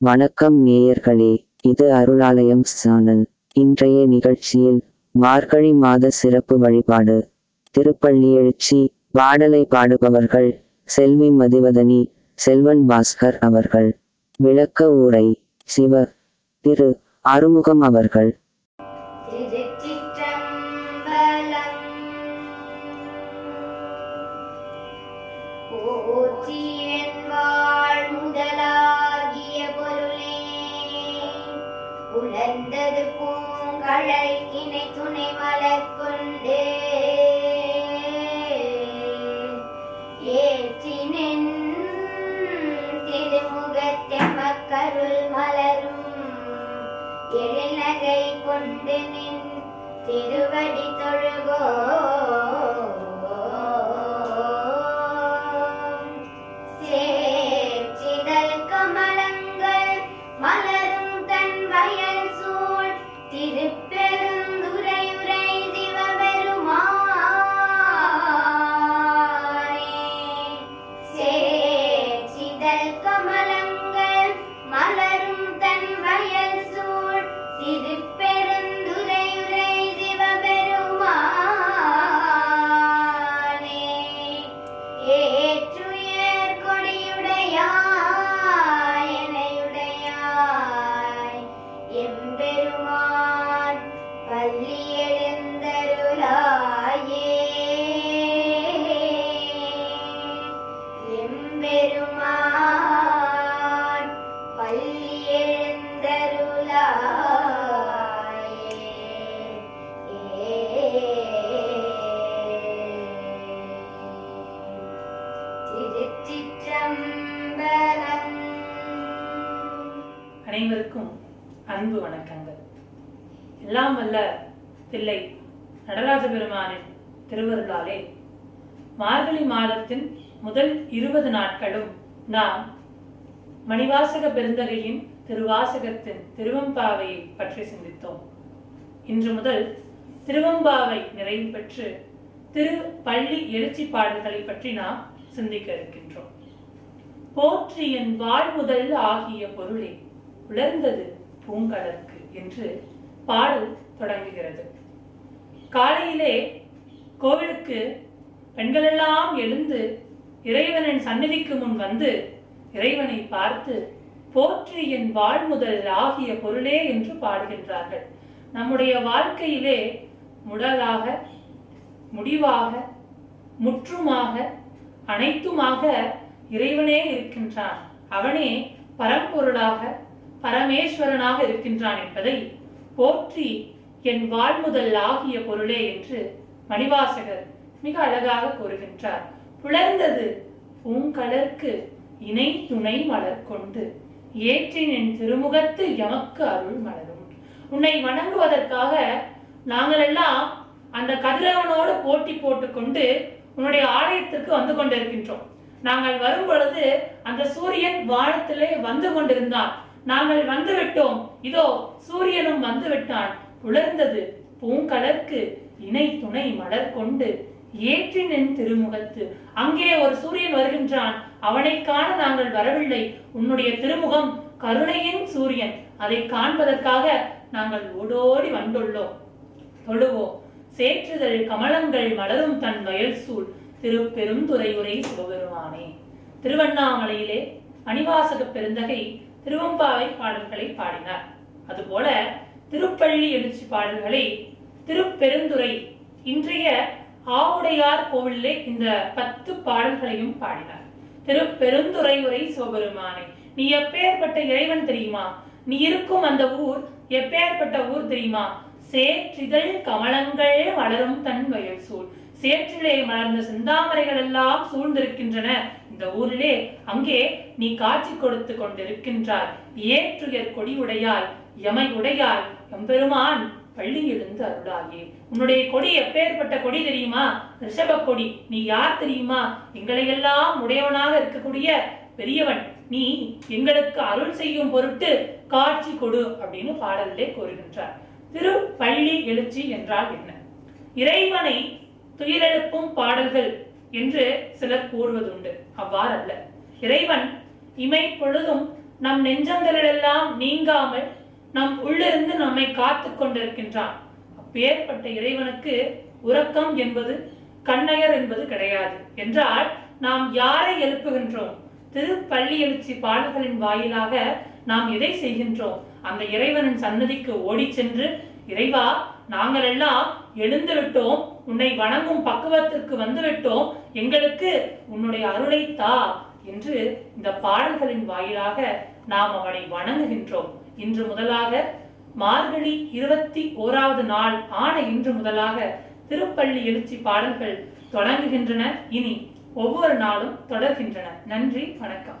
வணக்கம் நேயர்களே இது அருளாலயம் சேனல். இன்றைய நிகழ்ச்சியில் மார்கழி மாத சிறப்பு வழிபாடு. திருப்பள்ளி எழுச்சி பாடலை பாடுபவர்கள் செல்வி மதிவதனி செல்வன் பாஸ்கர் அவர்கள். விளக்க ஊரை சிவ திரு அறுமுகம் அவர்கள். ஏற்றினென் திருமுகத்தெமக்கருள் மலரும். எழிலகை கொண்டு நின் திருவடி தொழுகோ அனைவருக்கும் அன்பு வணக்கங்கள். எல்லாம் வல்ல பிள்ளை நடராஜ பெருமானின் திருவருளாலே. மார்கழி மாதத்தின் முதல் இருபது நாட்களும் நாம் மணிவாசக பெருந்தகையின் திருவாசகத்தின் திருவம்பாவையை பற்றி சிந்தித்தோம். இன்று முதல் திருவம்பாவை நிறைவு பெற்று திரு பள்ளி எழுச்சி பாடல்களை பற்றி நாம் சிந்திக்க இருக்கின்றோம். போற்றி என் வாழ்முதல் ஆகிய பொருளே உலர்ந்தது பூங்கடற்கு என்று பாடல் தொடங்குகிறது. காலையிலே கோவிலுக்கு பெண்களெல்லாம் எழுந்து இறைவனின் சந்நிதிக்கு முன் வந்து இறைவனை பார்த்து போற்றி என் வாழ்முதல் ஆகிய பொருளே என்று பாடுகின்றார்கள். நம்முடைய வாழ்க்கையிலே முடலாக முடிவாக முற்றுமாக அனைத்துமாக இறைவனே இருக்கின்றான். அவனே பரம்பொருளாக பரமேஸ்வரனாக இருக்கின்றான் என்பதை போற்றி என் வாழ்முதல் ஆகிய பொருளே என்று மணிவாசகர் மிக அழகாக கூறுகின்றார். புலர்ந்தது பூங்கலர்க்கு இணை துணை மலர் கொண்டு ஏற்றின் என் திருமுகத்து எமக்கு அருள் மலரும். உன்னை வணங்குவதற்காக நாங்களெல்லாம் அந்த கதிரவனோடு போட்டி போட்டுக்கொண்டு உன்னுடைய ஆலயத்திற்கு வந்து கொண்டிருக்கின்றோம். நாங்கள் வரும் பொழுது அந்த சூரியன் வானத்திலே வந்து கொண்டிருந்தான். நாங்கள் வந்துவிட்டோம். இதோ சூரியனும் வந்து விட்டான் புலர்ந்தது பூங்கலர்க்கு இணை துணை மலர் கொண்டு ஏற்றினின் திருமுகத்து. அங்கே ஒரு சூரியன் வருகின்றான். அவனை காண நாங்கள் வரவில்லை. உன்னுடைய திருமுகம் கருணையின் சூரியன். அதை காண்பதற்காக நாங்கள் ஓடோடி வந்துள்ளோம். தொழுவோம் சேற்றுதல் கமலங்கள் மலரும் தன் வயல் சூழ். திருப்பெருந்துறையுரை சிவபெருமானே. திருவண்ணாமலையிலே அணிவாசக பெருந்தகை திருவம்பாவை பாடல்களை பாடினார். அதுபோல திருப்பள்ளி எழுச்சி பாடல்களை திருப்பெருந்துறை இன்றைய ஆவுடையார் கோவிலே இந்த பத்து பாடல்களையும் பாடினார். திருப்பெருந்துறை உரை சிவபெருமானே நீ எப்பேற்பட்ட இறைவன் தெரியுமா? நீ இருக்கும் அந்த ஊர் எப்பேற்பட்ட ஊர் தெரியுமா? சேற்றிதழ் கமலங்கள் வளரும் தன் வயல் சூழ். சேற்றிலே மலர்ந்த செந்தாமரைகள் எல்லாம் சூழ்ந்திருக்கின்றன. இந்த ஊரிலே அங்கே நீ காட்சி கொடுத்து கொண்டிருக்கின்றாய். ஏற்றுயர் கொடி உடையாய் எமை உடையாய். எம்பெருமான் பள்ளியிலிருந்து அருளாயே. உன்னுடைய கொடி எப்பேற்பட்ட கொடி தெரியுமா? ரிஷப கொடி. நீ யார் தெரியுமா? எங்களை எல்லாம் உடையவனாக இருக்கக்கூடிய பெரியவன். நீ எங்களுக்கு அருள் செய்யும் பொருட்டு காட்சி கொடு அப்படின்னு பாடலிலே கூறுகின்றார். திரு பள்ளி எழுச்சி என்றால் என்ன? இறைவனை துயிலெழுப்பும் பாடல்கள் என்று சிலர் கூறுவதுண்டு. அவ்வாறல்ல. இறைவன் இமை பொழுதும் நம் நெஞ்சங்களிலெல்லாம் நீங்காமல் நம் உள்ளிருந்து நம்மை காத்து கொண்டிருக்கின்றான். அப்பேற்பட்ட இறைவனுக்கு உறக்கம் என்பது கண்ணையர் என்பது கிடையாது. என்றால் நாம் யாரை எழுப்புகின்றோம்? திருப்பள்ளி எழுச்சி பாடல்களின் வாயிலாக நாம் எதை செய்கின்றோம்? அந்த இறைவனின் சன்னதிக்கு ஓடிச் சென்று இறைவா நாங்கள் எல்லாம் எழுந்து விட்டோம் உன்னை வணங்கும் பக்குவத்திற்கு வந்துவிட்டோம். எங்களுக்கு உன்னுடைய அருளை தா என்று இந்த பாடல்களின் வாயிலாக நாம் அவனை வணங்குகின்றோம். இன்று முதலாக மார்கழி இருபத்தி ஓராவது நாள் ஆன இன்று முதலாக திருப்பள்ளி எழுச்சி பாடல்கள் தொடங்குகின்றன. இனி ஒவ்வொரு நாளும் தொடர்கின்றன. நன்றி வணக்கம்.